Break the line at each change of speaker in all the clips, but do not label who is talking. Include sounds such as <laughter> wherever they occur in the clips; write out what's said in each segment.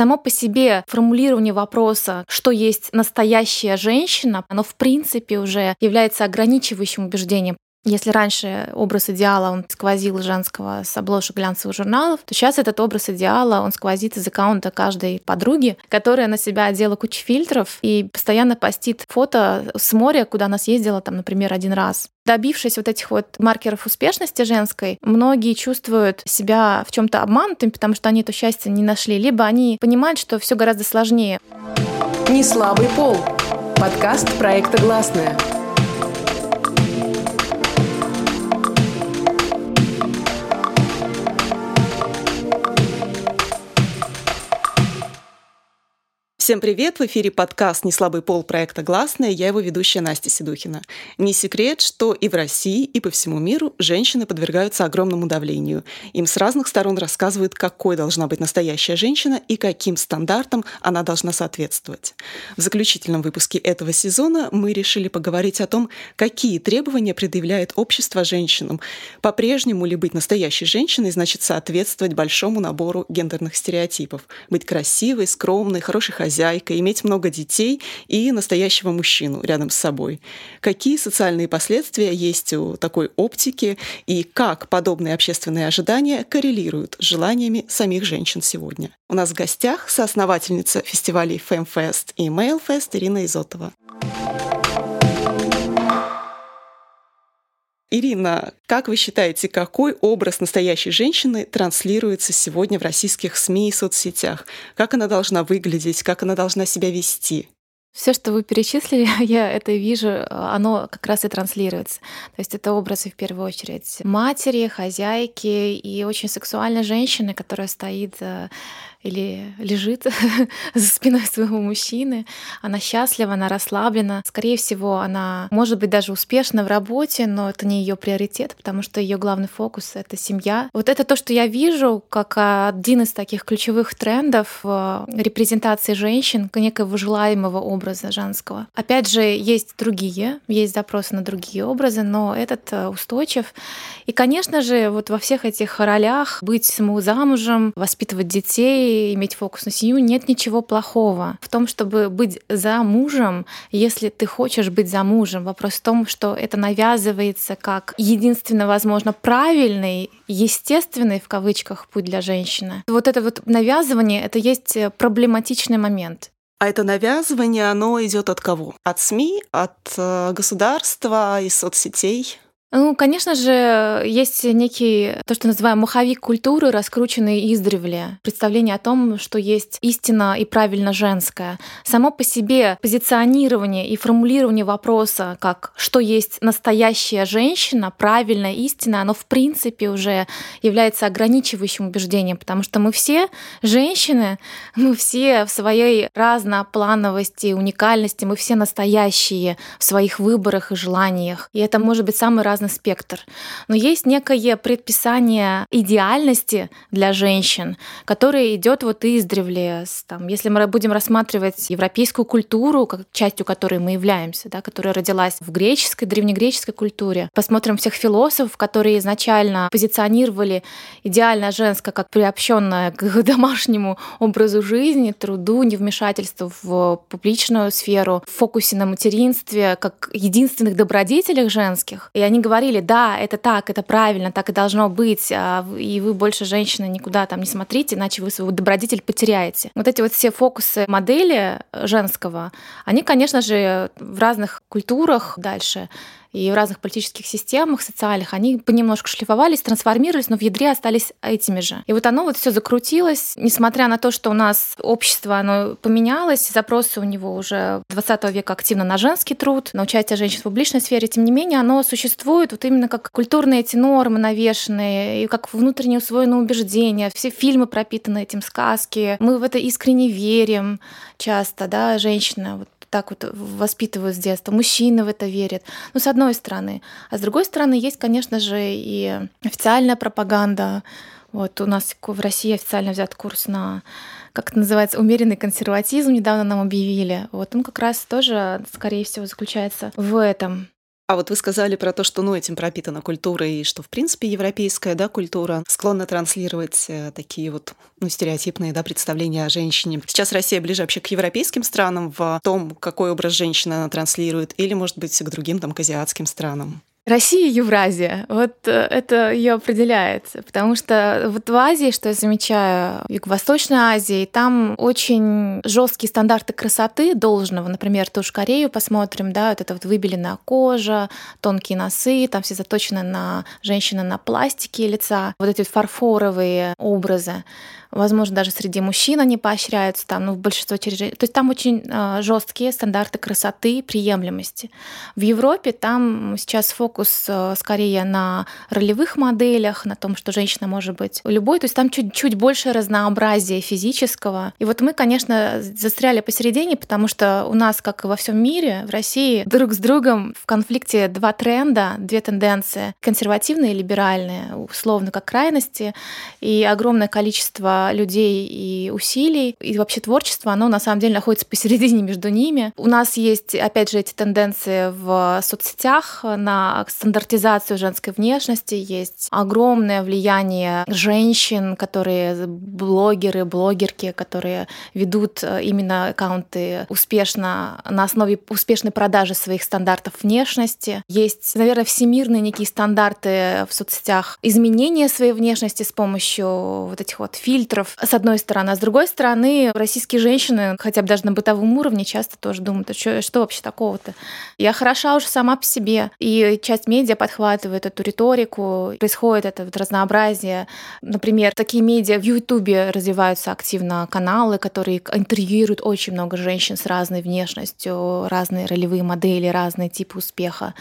Само по себе формулирование вопроса, что есть настоящая женщина, оно в принципе уже является ограничивающим убеждением. Если раньше образ идеала, он сквозил женского с обложек глянцевых журналов, то сейчас этот образ идеала, он сквозит из аккаунта каждой подруги, которая на себя одела кучу фильтров и постоянно постит фото с моря, куда она съездила, там, например, один раз. Добившись вот этих вот маркеров успешности женской, многие чувствуют себя в чем то обманутыми, потому что они это счастье не нашли, либо они понимают, что все гораздо сложнее.
Не слабый пол. Подкаст проекта «Гласная».
Всем привет! В эфире подкаст «Неслабый пол» проекта «Гласная». Я его ведущая Настя Седухина. Не секрет, что и в России, и по всему миру женщины подвергаются огромному давлению. Им с разных сторон рассказывают, какой должна быть настоящая женщина и каким стандартам она должна соответствовать. В заключительном выпуске этого сезона мы решили поговорить о том, какие требования предъявляет общество женщинам. По-прежнему ли быть настоящей женщиной значит соответствовать большому набору гендерных стереотипов. Быть красивой, скромной, хорошей хозяйкой, хозяйкой, иметь много детей и настоящего мужчину рядом с собой. Какие социальные последствия есть у такой оптики и как подобные общественные ожидания коррелируют с желаниями самих женщин сегодня? У нас в гостях соосновательница фестивалей FemFest и MailFest Ирина Изотова. Ирина, как вы считаете, какой образ настоящей женщины транслируется сегодня в российских СМИ и соцсетях? Как она должна выглядеть, как она должна себя вести?
Все, что вы перечислили, <laughs> я это вижу, оно как раз и транслируется. То есть это образы в первую очередь матери, хозяйки и очень сексуальной женщины, которая стоит э, или лежит <laughs> за спиной своего мужчины. Она счастлива, она расслаблена. Скорее всего, она может быть даже успешна в работе, но это не ее приоритет, потому что ее главный фокус — это семья. Вот это то, что я вижу как один из таких ключевых трендов в репрезентации женщин, некого желаемого образа женского. Опять же, есть другие, есть запросы на другие образы, но этот э, устойчив. И, конечно же, вот во всех этих ролях быть замужем, воспитывать детей, иметь фокус на семью, нет ничего плохого в том, чтобы быть за мужем, если ты хочешь быть за мужем. Вопрос в том, что это навязывается как единственно, возможно, правильный, естественный в кавычках путь для женщины. Вот это вот навязывание, это есть проблематичный момент.
А это навязывание, оно идет от кого? От СМИ, от э, государства, из соцсетей?
Ну, конечно же, есть некий, то, что называем маховик культуры, раскрученный издревле. Представление о том, что есть истина и правильно женское. Само по себе позиционирование и формулирование вопроса, как что есть настоящая женщина, правильная истина, оно в принципе уже является ограничивающим убеждением, потому что мы все женщины, <laughs> мы все в своей разноплановости, уникальности, мы все настоящие в своих выборах и желаниях. И это может быть самый разный разный спектр. Но есть некое предписание идеальности для женщин, которое идет вот издревле. Там, если мы будем рассматривать европейскую культуру, как частью которой мы являемся, да, которая родилась в греческой, древнегреческой культуре, посмотрим всех философов, которые изначально позиционировали идеальное женское как приобщенное к <laughs> домашнему образу жизни, труду, невмешательству в публичную сферу, в фокусе на материнстве, как единственных добродетелях женских. И они говорили, да, это так, это правильно, так и должно быть, а и вы больше женщины никуда там не смотрите, иначе вы свой добродетель потеряете. Вот эти вот все фокусы модели женского, они, конечно же, в разных культурах дальше и в разных политических системах социальных, они понемножку шлифовались, трансформировались, но в ядре остались этими же. И вот оно вот все закрутилось, несмотря на то, что у нас общество, оно поменялось, запросы у него уже 20 века активно на женский труд, на участие женщин в публичной сфере, тем не менее, оно существует вот именно как культурные эти нормы навешенные, и как внутренне усвоенное убеждение. Все фильмы пропитаны этим, сказки. Мы в это искренне верим часто, да, женщины вот так вот воспитывают с детства, мужчины в это верят. Ну, с одной стороны. А с другой стороны, есть, конечно же, и официальная пропаганда. Вот у нас в России официально взят курс на как это называется, умеренный консерватизм недавно нам объявили. Вот он как раз тоже, скорее всего, заключается в этом.
А вот вы сказали про то, что ну, этим пропитана культура, и что, в принципе, европейская да, культура склонна транслировать э, такие вот ну, стереотипные да, представления о женщине. Сейчас Россия ближе вообще к европейским странам в том, какой образ женщины она транслирует, или, может быть, к другим, там, к азиатским странам.
Россия и Евразия. Вот э, это ее определяет. Потому что вот в Азии, что я замечаю, в Юго-Восточной Азии, там очень жесткие стандарты красоты должного. Например, ту же Корею посмотрим, да, вот это вот выбеленная кожа, тонкие носы, там все заточены на женщины на пластике лица, вот эти вот фарфоровые образы возможно, даже среди мужчин они поощряются, там, ну, в большинство учреждений. То есть там очень э, жесткие стандарты красоты, приемлемости. В Европе там сейчас фокус э, скорее на ролевых моделях, на том, что женщина может быть любой, то есть там чуть-чуть больше разнообразия физического. И вот мы, конечно, застряли посередине, потому что у нас, как и во всем мире, в России друг с другом в конфликте два тренда, две тенденции, консервативные и либеральные, условно как крайности, и огромное количество людей и усилий, и вообще творчество, оно на самом деле находится посередине между ними. У нас есть, опять же, эти тенденции в соцсетях на стандартизацию женской внешности, есть огромное влияние женщин, которые блогеры, блогерки, которые ведут э, именно аккаунты успешно на основе успешной продажи своих стандартов внешности. Есть, наверное, всемирные некие стандарты в соцсетях изменения своей внешности с помощью вот этих вот фильтров, с одной стороны. А с другой стороны, российские женщины, хотя бы даже на бытовом уровне, часто тоже думают, а что, что вообще такого-то? Я хороша уже сама по себе. И часть медиа подхватывает эту риторику. Происходит это вот разнообразие. Например, такие медиа в Ютубе развиваются активно каналы, которые интервьюируют очень много женщин с разной внешностью, разные ролевые модели, разные типы успеха.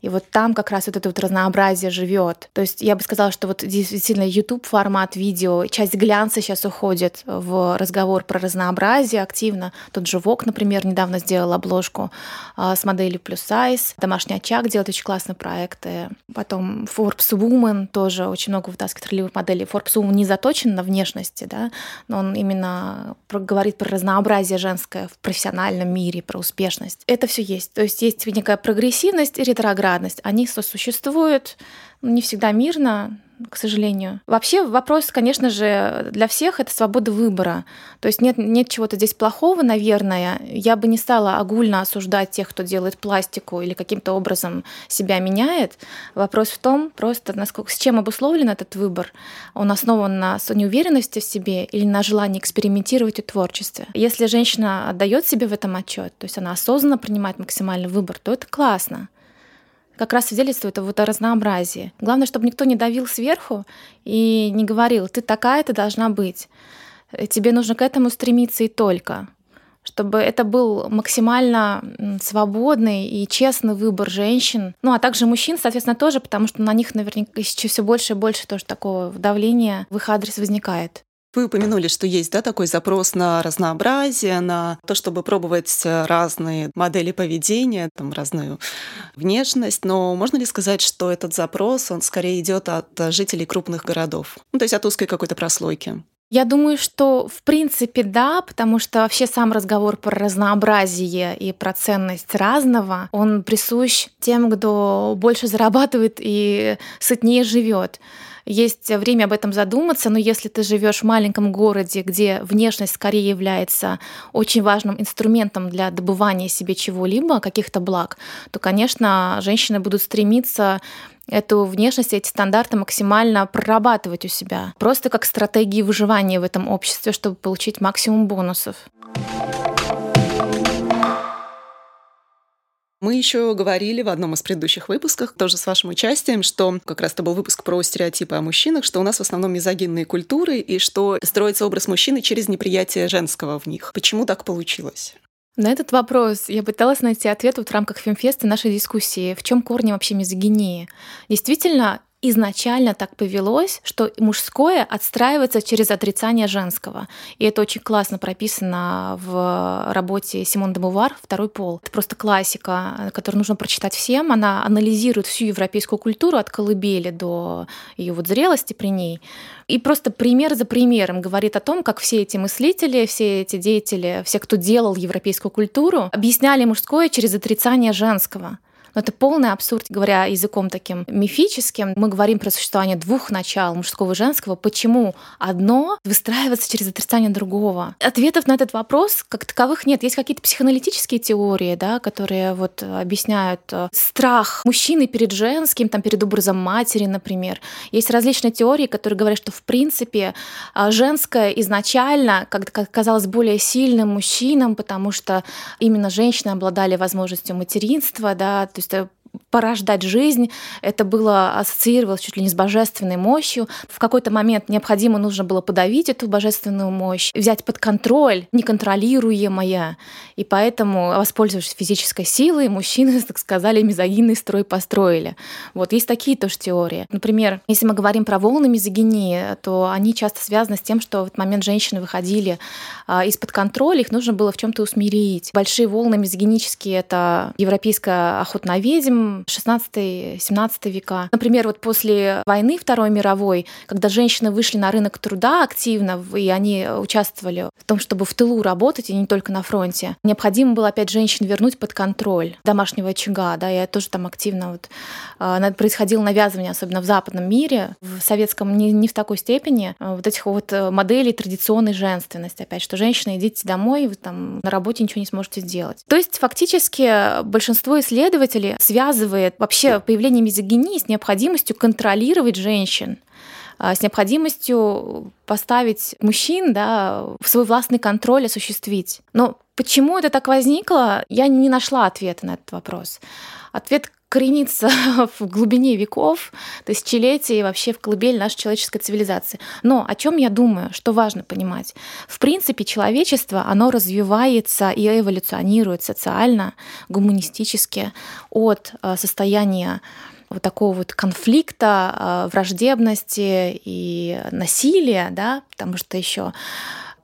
И вот там как раз вот это вот разнообразие живет. То есть я бы сказала, что вот действительно YouTube формат видео, часть глянца сейчас уходят в разговор про разнообразие активно. Тот же Вок, например, недавно сделал обложку а, с моделью плюс сайз. Домашний очаг делает очень классные проекты. Потом Forbes Woman тоже очень много вытаскивает ролевых моделей. Forbes Woman не заточен на внешности, да, но он именно говорит про разнообразие женское в профессиональном мире, про успешность. Это все есть. То есть есть некая прогрессивность и ретроградность. Они сосуществуют не всегда мирно, к сожалению. Вообще вопрос, конечно же, для всех это свобода выбора. То есть нет, нет чего-то здесь плохого, наверное. Я бы не стала огульно осуждать тех, кто делает пластику или каким-то образом себя меняет. Вопрос в том, просто насколько, с чем обусловлен этот выбор. Он основан на неуверенности в себе или на желании экспериментировать в творчестве. Если женщина отдает себе в этом отчет, то есть она осознанно принимает максимальный выбор, то это классно как раз свидетельствует о вот о разнообразии. Главное, чтобы никто не давил сверху и не говорил, ты такая, ты должна быть. Тебе нужно к этому стремиться и только чтобы это был максимально свободный и честный выбор женщин, ну а также мужчин, соответственно, тоже, потому что на них наверняка еще все больше и больше тоже такого давления в их адрес возникает.
Вы упомянули, что есть да, такой запрос на разнообразие, на то, чтобы пробовать разные модели поведения, там, разную внешность. Но можно ли сказать, что этот запрос, он скорее идет от жителей крупных городов? Ну, то есть от узкой какой-то прослойки?
Я думаю, что в принципе да, потому что вообще сам разговор про разнообразие и про ценность разного, он присущ тем, кто больше зарабатывает и сытнее живет есть время об этом задуматься, но если ты живешь в маленьком городе, где внешность скорее является очень важным инструментом для добывания себе чего-либо, каких-то благ, то, конечно, женщины будут стремиться эту внешность, эти стандарты максимально прорабатывать у себя. Просто как стратегии выживания в этом обществе, чтобы получить максимум бонусов.
Мы еще говорили в одном из предыдущих выпусков, тоже с вашим участием, что как раз это был выпуск про стереотипы о мужчинах, что у нас в основном мизогинные культуры и что строится образ мужчины через неприятие женского в них. Почему так получилось?
На этот вопрос я пыталась найти ответ вот в рамках Фемфеста нашей дискуссии. В чем корни вообще мизогинии? Действительно, изначально так повелось, что мужское отстраивается через отрицание женского. И это очень классно прописано в работе Симон де Бувар «Второй пол». Это просто классика, которую нужно прочитать всем. Она анализирует всю европейскую культуру от колыбели до ее вот зрелости при ней. И просто пример за примером говорит о том, как все эти мыслители, все эти деятели, все, кто делал европейскую культуру, объясняли мужское через отрицание женского. Но это полный абсурд, говоря языком таким мифическим. Мы говорим про существование двух начал, мужского и женского. Почему одно выстраивается через отрицание другого? Ответов на этот вопрос как таковых нет. Есть какие-то психоаналитические теории, да, которые вот объясняют э, страх мужчины перед женским, там, перед образом матери, например. Есть различные теории, которые говорят, что в принципе э, женское изначально, как казалось, более сильным мужчинам, потому что именно женщины обладали возможностью материнства, да, то есть э, порождать жизнь. Это было ассоциировалось чуть ли не с божественной мощью. В какой-то момент необходимо нужно было подавить эту божественную мощь, взять под контроль неконтролируемое. И поэтому, воспользовавшись физической силой, мужчины, <laughs> так сказали, мизогинный строй построили. Вот есть такие тоже теории. Например, если мы говорим про волны мизогинии, то они часто связаны с тем, что в этот момент женщины выходили а, из-под контроля, их нужно было в чем то усмирить. Большие волны мизогинические — это европейская охота на 16-17 века. Например, вот после войны Второй мировой, когда женщины вышли на рынок труда активно, и они участвовали в том, чтобы в тылу работать, и не только на фронте, необходимо было опять женщин вернуть под контроль домашнего очага. Да, я тоже там активно вот, а, происходило навязывание, особенно в западном мире, в советском не, не в такой степени, а, вот этих вот э, моделей традиционной женственности, опять, что женщина, идите домой, вы там на работе ничего не сможете сделать. То есть фактически большинство исследователей связывают связывает вообще появление мизогинии с необходимостью контролировать женщин а, с необходимостью поставить мужчин да, в свой властный контроль осуществить. Но почему это так возникло, я не нашла ответа на этот вопрос. Ответ коренится <laughs> в глубине веков, тысячелетий и вообще в колыбель нашей человеческой цивилизации. Но о чем я думаю, что важно понимать? В принципе, человечество, оно развивается и эволюционирует социально, гуманистически от э, состояния вот такого вот конфликта, э, враждебности и насилия, да, потому что еще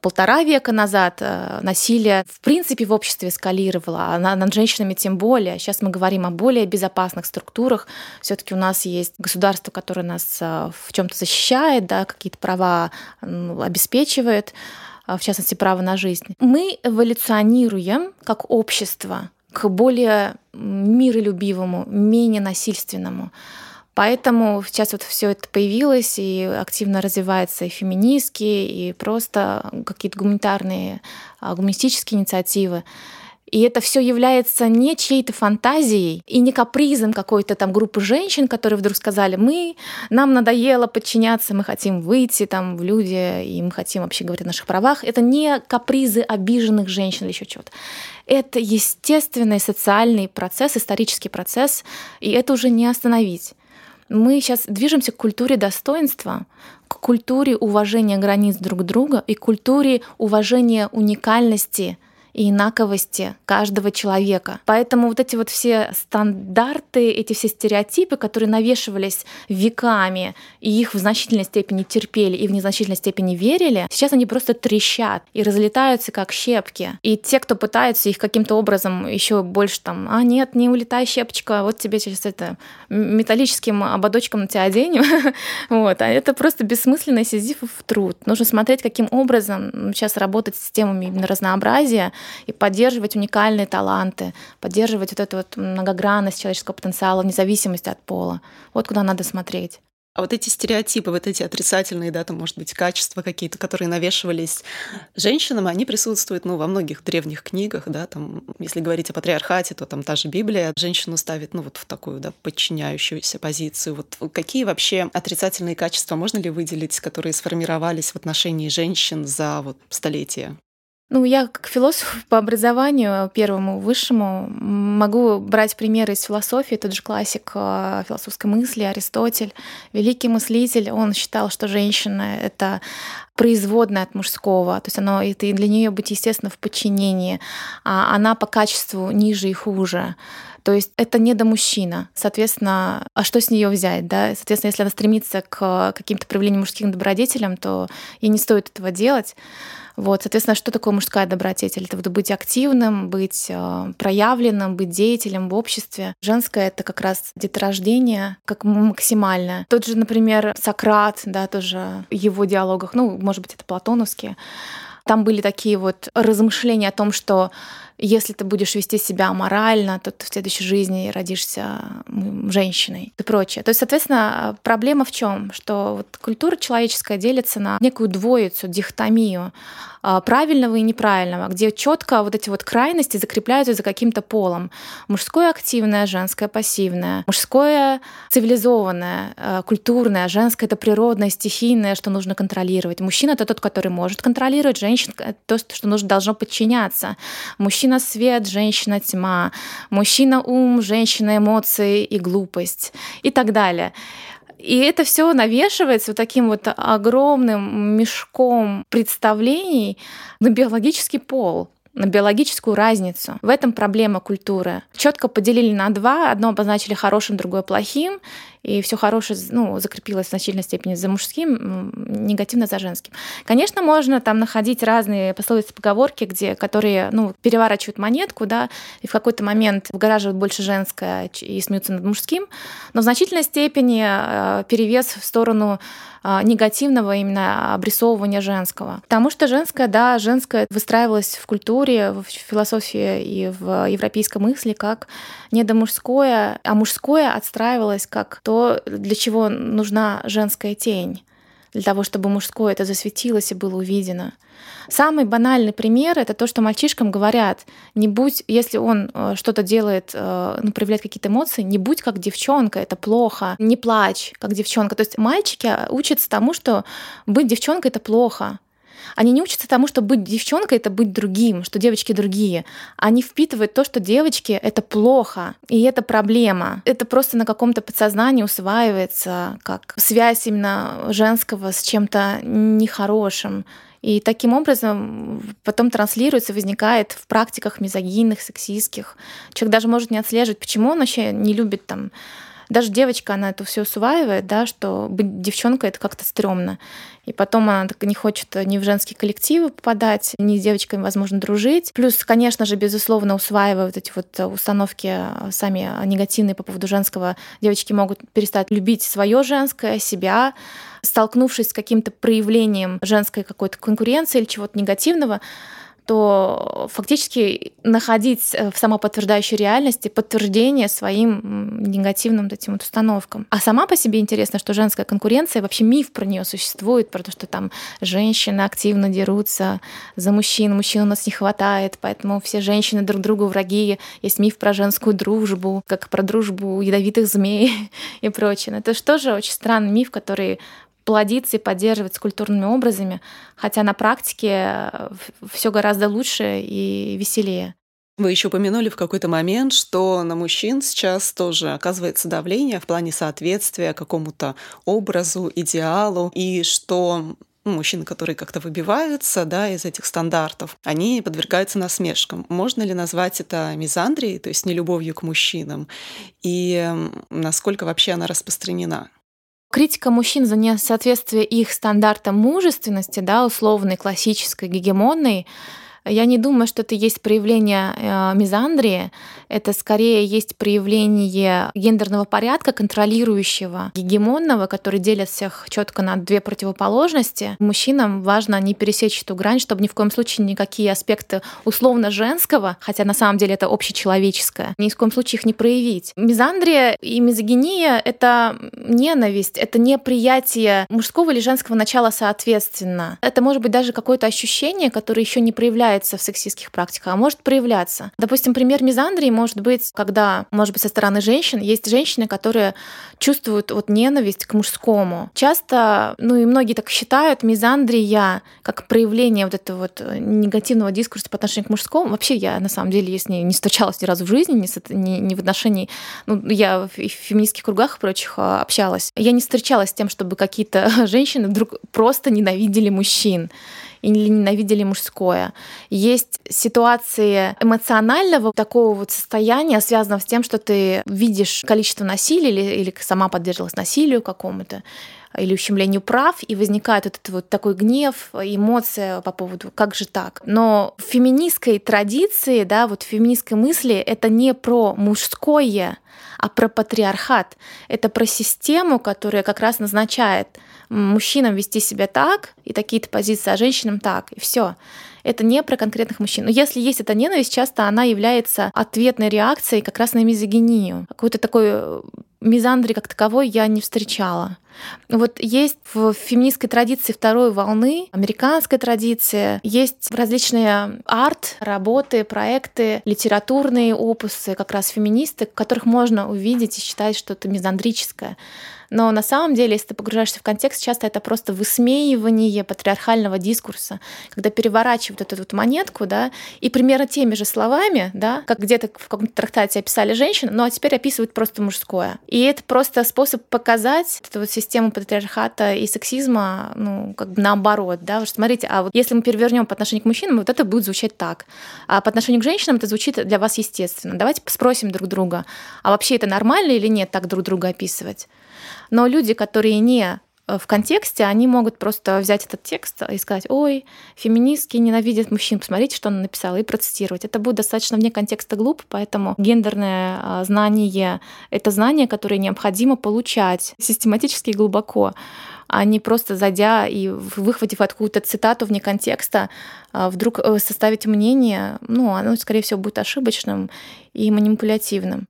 полтора века назад э, насилие в принципе в обществе эскалировало, а над женщинами тем более. Сейчас мы говорим о более безопасных структурах. Все-таки у нас есть государство, которое нас э, в чем-то защищает, да, какие-то права обеспечивает, э, в частности, право на жизнь. Мы эволюционируем как общество к более миролюбивому, менее насильственному. Поэтому сейчас вот все это появилось, и активно развивается и феминистские, и просто какие-то гуманитарные, а, гуманистические инициативы. И это все является не чьей-то фантазией и не капризом какой-то там группы женщин, которые вдруг сказали, мы, нам надоело подчиняться, мы хотим выйти там в люди, и мы хотим вообще говорить о наших правах. Это не капризы обиженных женщин или еще чего-то. Это естественный социальный процесс, исторический процесс, и это уже не остановить мы сейчас движемся к культуре достоинства, к культуре уважения границ друг друга и культуре уважения уникальности и инаковости каждого человека. Поэтому вот эти вот все стандарты, эти все стереотипы, которые навешивались веками, и их в значительной степени терпели и в незначительной степени верили, сейчас они просто трещат и разлетаются как щепки. И те, кто пытаются их каким-то образом еще больше там, а нет, не улетай щепочка, вот тебе сейчас это металлическим ободочком на тебя оденем. <laughs> вот. А это просто бессмысленный сизифов труд. Нужно смотреть, каким образом сейчас работать с темами именно разнообразия, и поддерживать уникальные таланты, поддерживать вот эту вот многогранность человеческого потенциала вне зависимости от пола. Вот куда надо смотреть.
А вот эти стереотипы, вот эти отрицательные, да, там, может быть, качества какие-то, которые навешивались женщинам, они присутствуют, ну, во многих древних книгах, да, там, если говорить о патриархате, то там та же Библия женщину ставит, ну, вот в такую, да, подчиняющуюся позицию. Вот какие вообще отрицательные качества можно ли выделить, которые сформировались в отношении женщин за вот столетия?
Ну, я как философ по образованию, первому, высшему, могу брать примеры из философии. Тот же классик э, философской мысли Аристотель, великий мыслитель, он считал, что женщина — это производная от мужского, то есть оно, это для нее быть, естественно, в подчинении, а она по качеству ниже и хуже. То есть это не до мужчина. Соответственно, а что с нее взять? Да? Соответственно, если она стремится к каким-то проявлениям мужским добродетелям, то ей не стоит этого делать. Вот, соответственно, что такое мужская добродетель? Это быть активным, быть э, проявленным, быть деятелем в обществе. Женское — это как раз деторождение, как максимальное. Тот же, например, Сократ, да, тоже в его диалогах, ну, может быть, это платоновские, там были такие вот размышления о том, что если ты будешь вести себя аморально, то ты в следующей жизни родишься женщиной и прочее. То есть, соответственно, проблема в чем? Что вот культура человеческая делится на некую двоицу, дихотомию. А, правильного и неправильного, где четко вот эти вот крайности закрепляются за каким-то полом. Мужское активное, женское пассивное. Мужское цивилизованное, а, культурное, женское это природное, стихийное, что нужно контролировать. Мужчина это тот, который может контролировать, женщина это то, что нужно, должно подчиняться. Мужчина свет, женщина тьма. Мужчина ум, женщина эмоции и глупость и так далее. И это все навешивается вот таким вот огромным мешком представлений на биологический пол на биологическую разницу. В этом проблема культуры. Четко поделили на два. Одно обозначили хорошим, другое плохим и все хорошее ну, закрепилось в значительной степени за мужским, негативно за женским. Конечно, можно там находить разные пословицы, поговорки, где, которые ну, переворачивают монетку, да, и в какой-то момент выгораживают больше женское и смеются над мужским, но в значительной степени э, перевес в сторону э, негативного именно обрисовывания женского. Потому что женское, да, женское выстраивалось в культуре, в философии и в европейской мысли как недомужское, а мужское отстраивалось как то, то, для чего нужна женская тень, для того, чтобы мужское это засветилось и было увидено. Самый банальный пример — это то, что мальчишкам говорят, не будь, если он э, что-то делает, э, ну, проявляет какие-то эмоции, не будь как девчонка, это плохо, не плачь как девчонка. То есть мальчики учатся тому, что быть девчонкой — это плохо. Они не учатся тому, что быть девчонкой — это быть другим, что девочки другие. Они впитывают то, что девочки — это плохо, и это проблема. Это просто на каком-то подсознании усваивается как связь именно женского с чем-то нехорошим. И таким образом потом транслируется, возникает в практиках мизогинных, сексистских. Человек даже может не отслеживать, почему он вообще не любит там даже девочка, она это все усваивает, да, что быть девчонкой это как-то стрёмно. И потом она так не хочет ни в женские коллективы попадать, ни с девочками, возможно, дружить. Плюс, конечно же, безусловно, усваивая вот эти вот установки а, сами негативные по поводу женского, девочки могут перестать любить свое женское, себя, столкнувшись с каким-то проявлением женской какой-то конкуренции или чего-то негативного, то фактически находить э, в самоподтверждающей реальности подтверждение своим негативным этим вот установкам. А сама по себе интересно, что женская конкуренция, вообще миф про нее существует, про то, что там женщины активно дерутся за мужчин, мужчин у нас не хватает, поэтому все женщины друг другу враги. Есть миф про женскую дружбу, как про дружбу ядовитых змей <laughs> и прочее. Это же тоже очень странный миф, который плодиться и поддерживать с культурными образами, хотя на практике э, все гораздо лучше и веселее.
Вы еще упомянули в какой-то момент, что на мужчин сейчас тоже оказывается давление в плане соответствия какому-то образу, идеалу, и что ну, мужчины, которые как-то выбиваются да, из этих стандартов, они подвергаются насмешкам. Можно ли назвать это мизандрией, то есть нелюбовью к мужчинам? И насколько вообще она распространена?
Критика мужчин за несоответствие их стандартам мужественности, да, условной, классической, гегемонной, я не думаю, что это есть проявление э, мизандрии. Это скорее есть проявление гендерного порядка, контролирующего, гегемонного, который делит всех четко на две противоположности. Мужчинам важно не пересечь эту грань, чтобы ни в коем случае никакие аспекты условно женского, хотя на самом деле это общечеловеческое, ни в коем случае их не проявить. Мизандрия и мизогиния — это ненависть, это неприятие мужского или женского начала соответственно. Это может быть даже какое-то ощущение, которое еще не проявляется проявляется в сексистских практиках, а может проявляться. Допустим, пример мизандрии может быть, когда, может быть, со стороны женщин есть женщины, которые чувствуют вот ненависть к мужскому. Часто, ну и многие так считают, мизандрия как проявление вот этого вот негативного дискурса по отношению к мужскому. Вообще я на самом деле с ней не встречалась ни разу в жизни, ни, ни, ни в отношении, ну я в феминистских кругах и прочих а, общалась. Я не встречалась с тем, чтобы какие-то <laughs> женщины вдруг просто ненавидели мужчин или ненавидели мужское. Есть ситуации эмоционального такого вот состояния, связанного с тем, что ты видишь количество насилия или, или сама подверглась насилию какому-то или ущемлению прав, и возникает этот вот такой гнев, эмоция по поводу «как же так?». Но в феминистской традиции, да, вот в феминистской мысли это не про мужское, а про патриархат. Это про систему, которая как раз назначает мужчинам вести себя так, и такие-то позиции, а женщинам так, и все. это не про конкретных мужчин. Но если есть эта ненависть, часто она является ответной реакцией как раз на мизогинию. Какой-то такой э, мизандрии как таковой я не встречала. Вот есть в феминистской традиции второй волны, американской традиции, есть различные арт, работы, проекты, литературные опусы, как раз феминисты, в которых можно увидеть и считать что-то мизандрическое. Но на самом деле, если ты погружаешься в контекст, часто это просто высмеивание патриархального дискурса, когда переворачивают эту вот монетку, да, и примерно теми же словами, да, как где-то в каком-то трактате описали женщину, ну а теперь описывают просто мужское. И это просто способ показать эту вот систему патриархата и сексизма, ну, как бы наоборот, да, что смотрите, а вот если мы перевернем по отношению к мужчинам, вот это будет звучать так, а по отношению к женщинам это звучит для вас естественно. Давайте спросим друг друга, а вообще это нормально или нет так друг друга описывать? Но люди, которые не в контексте, они могут просто взять этот текст и сказать, ой, феминистки ненавидят мужчин, посмотрите, что она написала, и процитировать. Это будет достаточно вне контекста глупо, поэтому гендерное а, знание — это знание, которое необходимо получать систематически и глубоко, а не просто зайдя и выхватив откуда-то цитату вне контекста, а, вдруг э, составить мнение, ну, оно, скорее всего, будет ошибочным и манипулятивным.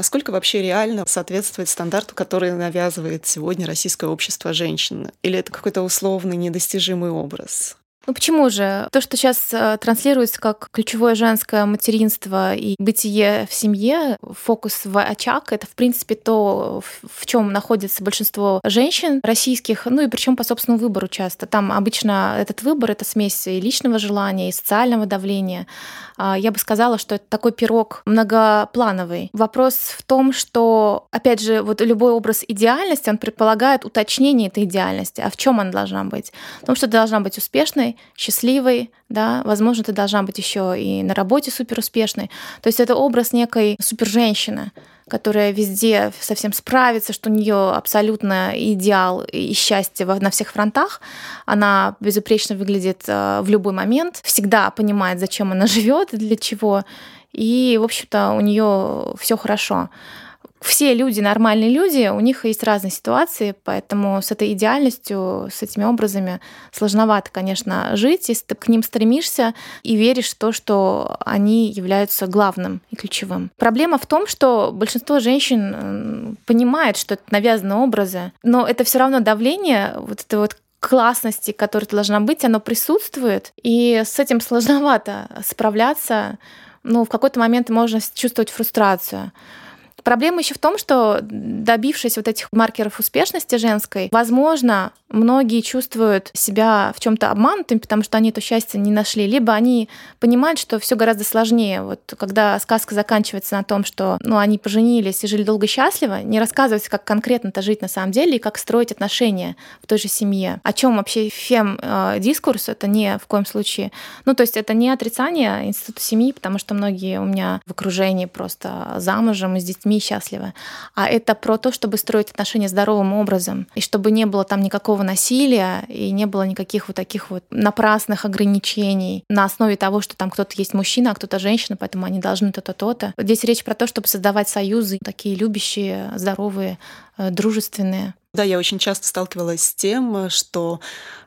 Насколько вообще реально соответствовать стандарту, который навязывает сегодня российское общество женщин? Или это какой-то условный недостижимый образ?
Ну почему же? То, что сейчас э, транслируется как ключевое женское материнство и бытие в семье, фокус в очаг, это в принципе то, в чем находится большинство женщин российских, ну и причем по собственному выбору часто. Там обычно этот выбор — это смесь и личного желания, и социального давления. А, я бы сказала, что это такой пирог многоплановый. Вопрос в том, что, опять же, вот любой образ идеальности, он предполагает уточнение этой идеальности. А в чем она должна быть? В том, что должна быть успешной, счастливой, да, возможно, ты должна быть еще и на работе супер успешной. То есть это образ некой супер женщины, которая везде совсем справится, что у нее абсолютно идеал и счастье на всех фронтах. Она безупречно выглядит э, в любой момент, всегда понимает, зачем она <laughs> живет и для чего. И, в общем-то, у нее все хорошо все люди, нормальные люди, у них есть разные ситуации, поэтому с этой идеальностью, с этими образами сложновато, конечно, жить, если ты к ним стремишься и веришь в то, что они являются главным и ключевым. Проблема в том, что большинство женщин понимает, что это навязанные образы, но это все равно давление, вот это вот классности, которая должна быть, оно присутствует, и с этим сложновато справляться. Ну, в какой-то момент можно чувствовать фрустрацию. Проблема еще в том, что добившись вот этих маркеров успешности женской, возможно, многие чувствуют себя в чем-то обманутыми, потому что они это счастье не нашли, либо они понимают, что все гораздо сложнее. Вот когда сказка заканчивается на том, что ну, они поженились и жили долго счастливо, не рассказывается, как конкретно-то жить на самом деле и как строить отношения в той же семье. О чем вообще фем-дискурс? Это не в коем случае. Ну, то есть это не отрицание института семьи, потому что многие у меня в окружении просто замужем и с детьми счастливы. А это про то, чтобы строить отношения здоровым образом, и чтобы не было там никакого никакого насилия и не было никаких вот таких вот напрасных ограничений на основе того, что там кто-то есть мужчина, а кто-то женщина, поэтому они должны то-то, то-то. Здесь речь про то, чтобы создавать союзы, такие любящие, здоровые, э, дружественные.
Да, я очень часто сталкивалась с тем, что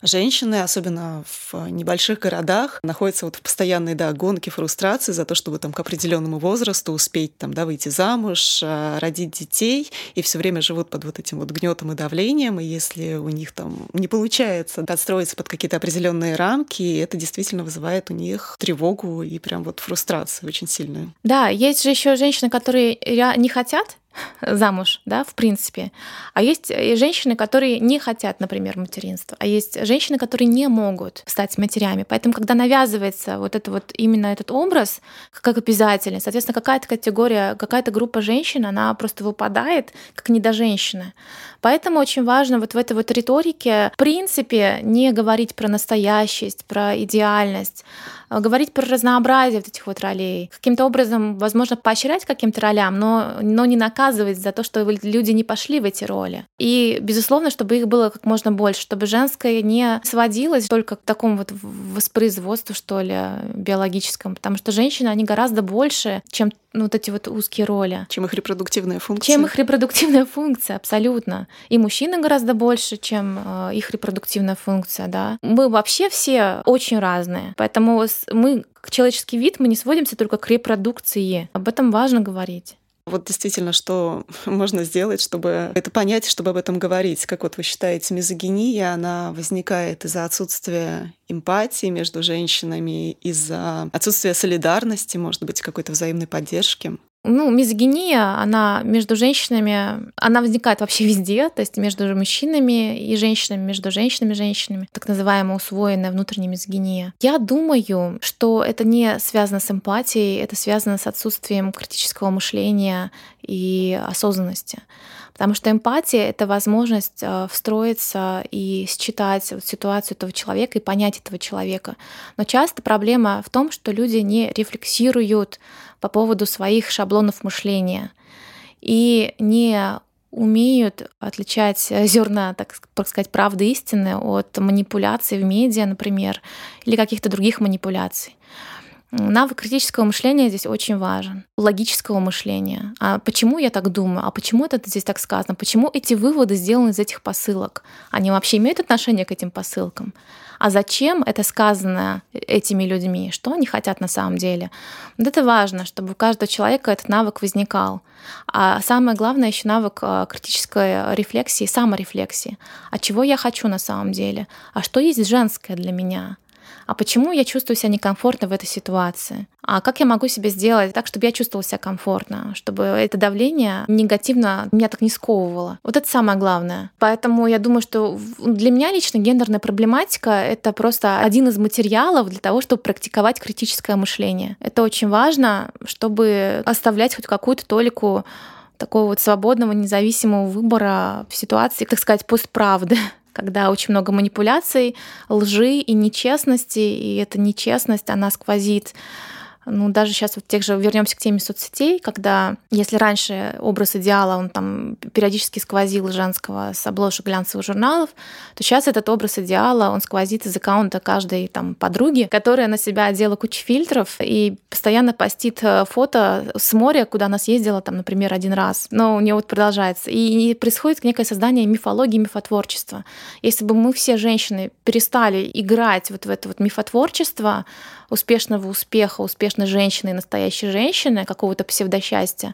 женщины, особенно в небольших городах, находятся вот в постоянной да, гонке, фрустрации за то, чтобы там к определенному возрасту успеть там, да, выйти замуж, а, родить детей, и все время живут под вот этим вот гнетом и давлением, и если у них там не получается отстроиться под какие-то определенные рамки, это действительно вызывает у них тревогу и прям вот фрустрацию очень сильную.
Да, есть же еще женщины, которые не хотят замуж, да, в принципе. А есть э, женщины, которые не хотят, например, материнства, а есть женщины, которые не могут стать матерями. Поэтому, когда навязывается вот это вот именно этот образ как обязательный, соответственно, какая-то категория, какая-то группа женщин, она просто выпадает как недоженщина. Поэтому очень важно вот в этой вот риторике, в принципе, не говорить про настоящесть, про идеальность, говорить про разнообразие вот этих вот ролей, каким-то образом, возможно, поощрять каким-то ролям, но, но не наказывать за то, что люди не пошли в эти роли. И, безусловно, чтобы их было как можно больше, чтобы женское не сводилось только к такому вот воспроизводству, что ли, биологическому, потому что женщины, они гораздо больше, чем ну, вот эти вот узкие роли.
Чем их репродуктивная функция.
Чем их репродуктивная функция, абсолютно. И мужчины гораздо больше, чем э, их репродуктивная функция, да. Мы вообще все очень разные, поэтому мы, как человеческий вид, мы не сводимся только к репродукции. Об этом важно говорить.
Вот действительно, что <laughs> можно сделать, чтобы это понять, чтобы об этом говорить? Как вот вы считаете, мизогиния, она возникает из-за отсутствия эмпатии между женщинами, из-за отсутствия солидарности, может быть, какой-то взаимной поддержки?
Ну, мизогиния, она между женщинами, она возникает вообще везде, то есть между мужчинами и женщинами, между женщинами и женщинами, так называемая усвоенная внутренняя мизогиния. Я думаю, что это не связано с эмпатией, это связано с отсутствием критического мышления и осознанности. Потому что эмпатия — это возможность э, встроиться и считать вот ситуацию этого человека и понять этого человека. Но часто проблема в том, что люди не рефлексируют по поводу своих шаблонов мышления и не умеют отличать зерна, так, сказать, правды истины от манипуляций в медиа, например, или каких-то других манипуляций. Навык критического мышления здесь очень важен, логического мышления. А почему я так думаю? А почему это здесь так сказано? Почему эти выводы сделаны из этих посылок? Они вообще имеют отношение к этим посылкам? А зачем это сказано этими людьми? Что они хотят на самом деле? Вот это важно, чтобы у каждого человека этот навык возникал. А самое главное еще навык а, критической рефлексии, саморефлексии. А чего я хочу на самом деле? А что есть женское для меня? А почему я чувствую себя некомфортно в этой ситуации? А как я могу себе сделать так, чтобы я чувствовала себя комфортно, чтобы это давление негативно меня так не сковывало? Вот это самое главное. Поэтому я думаю, что для меня лично гендерная проблематика — это просто один из материалов для того, чтобы практиковать критическое мышление. Это очень важно, чтобы оставлять хоть какую-то толику такого вот свободного, независимого выбора в ситуации, так сказать, постправды когда очень много манипуляций, лжи и нечестности, и эта нечестность, она сквозит ну, даже сейчас вот тех же вернемся к теме соцсетей, когда если раньше образ идеала, он там периодически сквозил женского с обложек глянцевых журналов, то сейчас этот образ идеала, он сквозит из аккаунта каждой там подруги, которая на себя одела кучу фильтров и постоянно постит э, фото с моря, куда она съездила, там, например, один раз. Но у нее вот продолжается. И происходит некое создание мифологии, мифотворчества. Если бы мы все женщины перестали играть вот в это вот мифотворчество, успешного успеха, успешной женщины, настоящей женщины, какого-то псевдосчастья,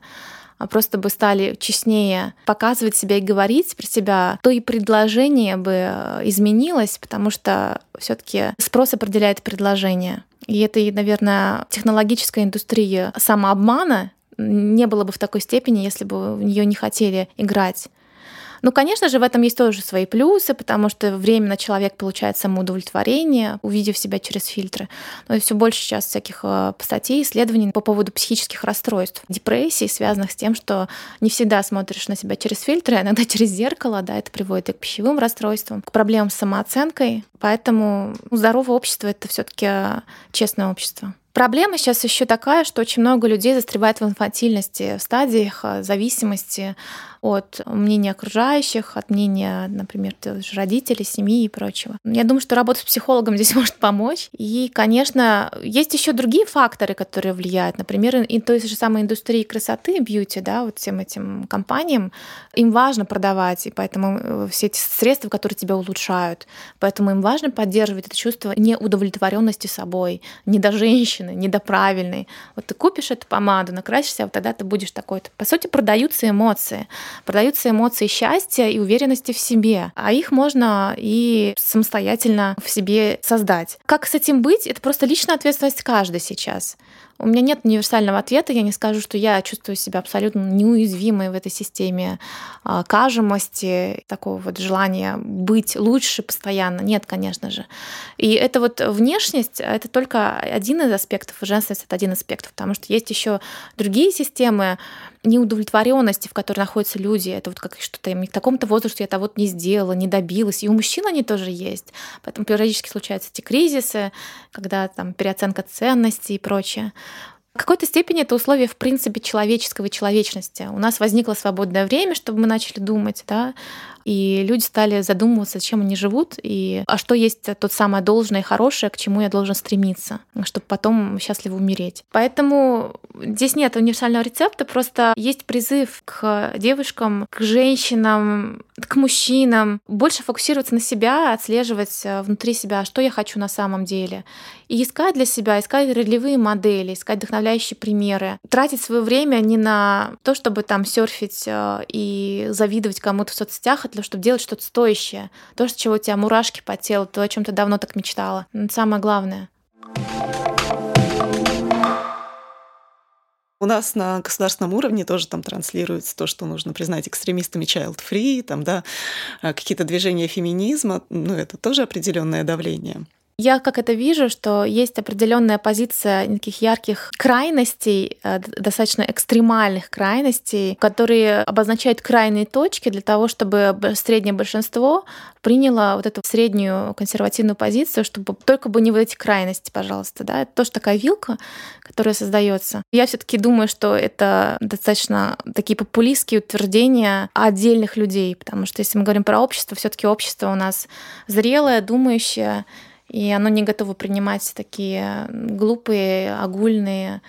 а просто бы стали честнее показывать себя и говорить про себя, то и предложение бы э, изменилось, потому что все таки спрос определяет предложение. И это, наверное, технологическая индустрия самообмана не было бы в такой степени, если бы в нее не хотели играть. Ну, конечно же, в этом есть тоже свои плюсы, потому что временно человек получает самоудовлетворение, увидев себя через фильтры. Но все больше сейчас всяких э, статей, исследований по поводу психических расстройств, депрессий, связанных с тем, что не всегда смотришь на себя через фильтры, а иногда <laughs> через зеркало, да, это приводит и к пищевым расстройствам, к проблемам с самооценкой. Поэтому здоровое общество — это все таки честное общество. Проблема сейчас еще такая, что очень много людей застревает в инфантильности, в стадиях э, зависимости от мнения окружающих, от мнения, например, родителей, семьи и прочего. Я думаю, что работа с психологом здесь <laughs> может помочь. И, конечно, есть еще другие факторы, которые влияют. Например, и той же самой индустрии красоты, бьюти, да, вот всем этим компаниям, им важно продавать, и поэтому э, все эти средства, которые тебя улучшают, поэтому им важно поддерживать это чувство неудовлетворенности собой, не до женщины, не до правильной. Вот ты купишь эту помаду, накрасишься, вот тогда ты будешь такой-то. По сути, продаются эмоции продаются эмоции счастья и уверенности в себе, а их можно и самостоятельно в себе создать. Как с этим быть? Это просто личная ответственность каждой сейчас. У меня нет универсального ответа. Я не скажу, что я чувствую себя абсолютно неуязвимой в этой системе а, кажемости, такого вот желания быть лучше постоянно. Нет, конечно же. И это вот внешность, это только один из аспектов, женственность — это один из аспектов, потому что есть еще другие системы, неудовлетворенности, в которой находятся люди. Это вот как что-то в таком-то возрасте я того вот не сделала, не добилась. И у мужчин они тоже есть. Поэтому периодически случаются эти кризисы, когда там переоценка ценностей и прочее. В какой-то степени это условие, в принципе, человеческого человечности. У нас возникло свободное время, чтобы мы начали думать, да, и люди стали задумываться, чем они живут, и а что есть тот самое должное и хорошее, к чему я должен стремиться, чтобы потом счастливо умереть. Поэтому здесь нет универсального рецепта, просто есть призыв к девушкам, к женщинам, к мужчинам больше фокусироваться на себя, отслеживать э, внутри себя, что я хочу на самом деле. И искать для себя, искать ролевые модели, искать вдохновляющие примеры. Тратить свое время не на то, чтобы там серфить э, и завидовать кому-то в соцсетях, а для того, чтобы делать что-то стоящее. То, что чего у тебя мурашки по телу, то, о чем ты давно так мечтала. Это самое главное.
У нас на государственном уровне тоже там транслируется то, что нужно признать экстремистами child-free, там, да, а какие-то движения феминизма, ну, это тоже определенное давление.
Я как это вижу, что есть определенная позиция таких ярких крайностей, э, достаточно экстремальных крайностей, которые обозначают крайние точки для того, чтобы среднее большинство приняло вот эту среднюю консервативную позицию, чтобы только бы не вот эти крайности, пожалуйста. Да? Это тоже такая вилка, которая создается. Я все-таки думаю, что это достаточно такие популистские утверждения отдельных людей, потому что если мы говорим про общество, все-таки общество у нас зрелое, думающее, и оно не готово принимать такие глупые, огульные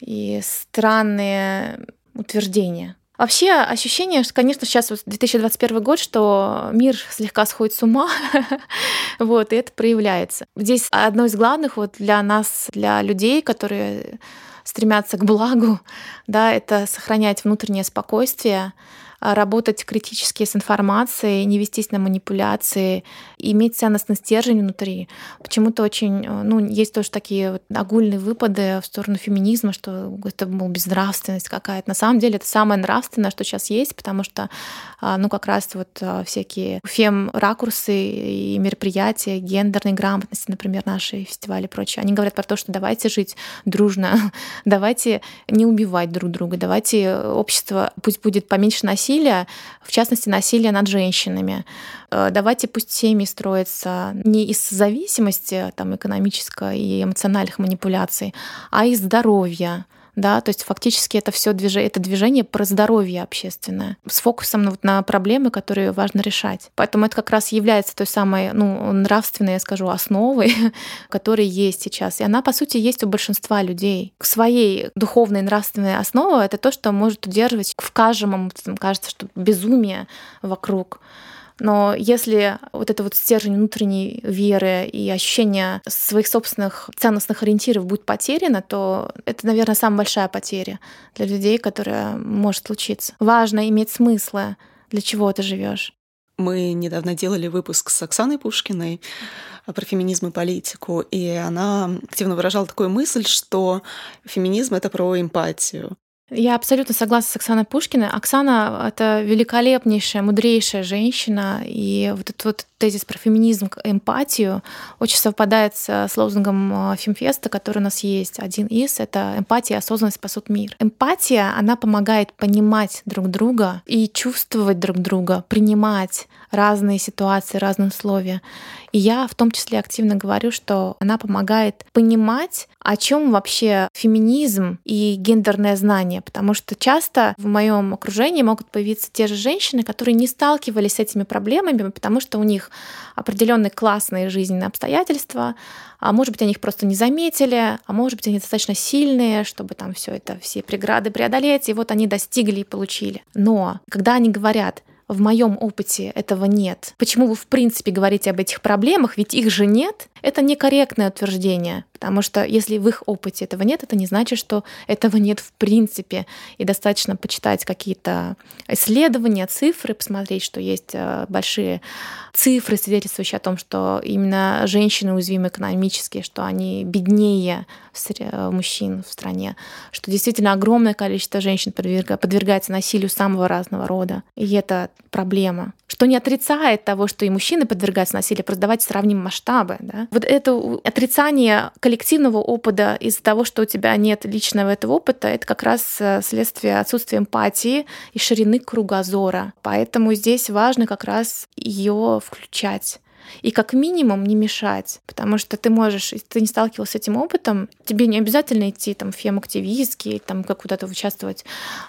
и странные утверждения. Вообще ощущение, что, конечно, сейчас вот 2021 год, что мир слегка сходит с ума, <laughs> вот, и это проявляется. Здесь одно из главных вот для нас, для людей, которые стремятся к благу, <laughs> да, это сохранять внутреннее спокойствие, работать критически с информацией, не вестись на манипуляции, иметь ценностный стержень внутри. Почему-то очень, э, ну, есть тоже такие вот огульные выпады в сторону феминизма, что это, мол, безнравственность какая-то. На самом деле это самое нравственное, что сейчас есть, потому что, а, ну, как раз вот а, всякие фем-ракурсы и мероприятия гендерной грамотности, например, наши фестивали и прочее, они говорят про то, что давайте жить дружно, <laughs> давайте не убивать друг друга, давайте общество, пусть будет поменьше насилия, насилия, в частности, насилия над женщинами. Э, давайте пусть семьи строятся не из зависимости там, экономической и эмоциональных манипуляций, а из здоровья, да, то есть фактически это все движение, это движение про здоровье общественное с фокусом на, вот, на проблемы, которые важно решать. Поэтому это как раз является той самой, ну, нравственной, я скажу, основой, <laughs> которая есть сейчас. И она, по сути, есть у большинства людей. Своей духовной нравственной основой это то, что может удерживать в каждом, кажется, что безумие вокруг. Но если вот это вот стержень внутренней веры и ощущение своих собственных ценностных ориентиров будет потеряно, то это, наверное, самая большая потеря для людей, которая может случиться. Важно иметь смыслы, для чего ты живешь.
Мы недавно делали выпуск с Оксаной Пушкиной про феминизм и политику, и она активно выражала такую мысль, что феминизм — это про эмпатию.
Я абсолютно согласна с Оксаной Пушкиной. Оксана — это великолепнейшая, мудрейшая женщина, и вот этот вот тезис про феминизм, эмпатию очень совпадает с лозунгом э, Фемфеста, который у нас есть. Один из — это эмпатия, осознанность спасут мир. Эмпатия, она помогает понимать друг друга и чувствовать друг друга, принимать разные ситуации, разные условия. И я в том числе активно говорю, что она помогает понимать, о чем вообще феминизм и гендерное знание, потому что часто в моем окружении могут появиться те же женщины, которые не сталкивались с этими проблемами, потому что у них определенные классные жизненные обстоятельства, а может быть, они их просто не заметили, а может быть, они достаточно сильные, чтобы там все это, все преграды преодолеть, и вот они достигли и получили. Но когда они говорят, в моем опыте этого нет. Почему вы в принципе говорите об этих проблемах, ведь их же нет? Это некорректное утверждение, потому что если в их опыте этого нет, это не значит, что этого нет в принципе. И достаточно почитать какие-то исследования, цифры, посмотреть, что есть э, большие цифры, свидетельствующие о том, что именно женщины уязвимы экономически, что они беднее мужчин в стране, что действительно огромное количество женщин подвергается насилию самого разного рода. И это проблема. Что не отрицает того, что и мужчины подвергаются насилию, просто давайте сравним масштабы. Да? Вот это отрицание коллективного опыта из-за того, что у тебя нет личного этого опыта, это как раз э, следствие отсутствия эмпатии и ширины кругозора. Поэтому здесь важно как раз ее включать и как минимум не мешать, потому что ты можешь, если ты не сталкивался с этим опытом, тебе не обязательно идти там в фем-активистки, там как куда-то участвовать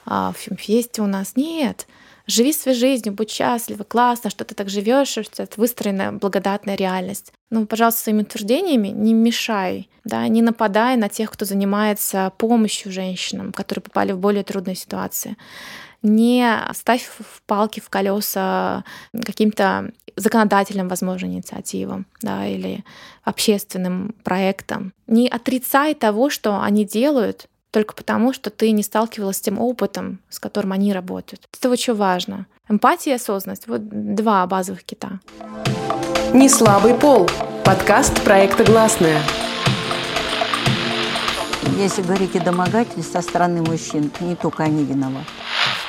а, в фемфесте у нас. Нет, Живи своей жизнью, будь счастлива, классно, что ты так живешь, что это выстроенная благодатная реальность. Но, пожалуйста, своими утверждениями не мешай, да, не нападай на тех, кто занимается помощью женщинам, которые попали в более трудные ситуации. Не ставь в палки в колеса каким-то законодательным, возможно, инициативам да, или общественным проектам. Не отрицай того, что они делают, только потому, что ты не сталкивалась с тем опытом, с которым они работают. Это очень важно. Эмпатия и осознанность — вот два базовых кита.
Не слабый пол. Подкаст проекта «Гласная».
Если говорить о домогательстве со стороны мужчин, не только они виноваты.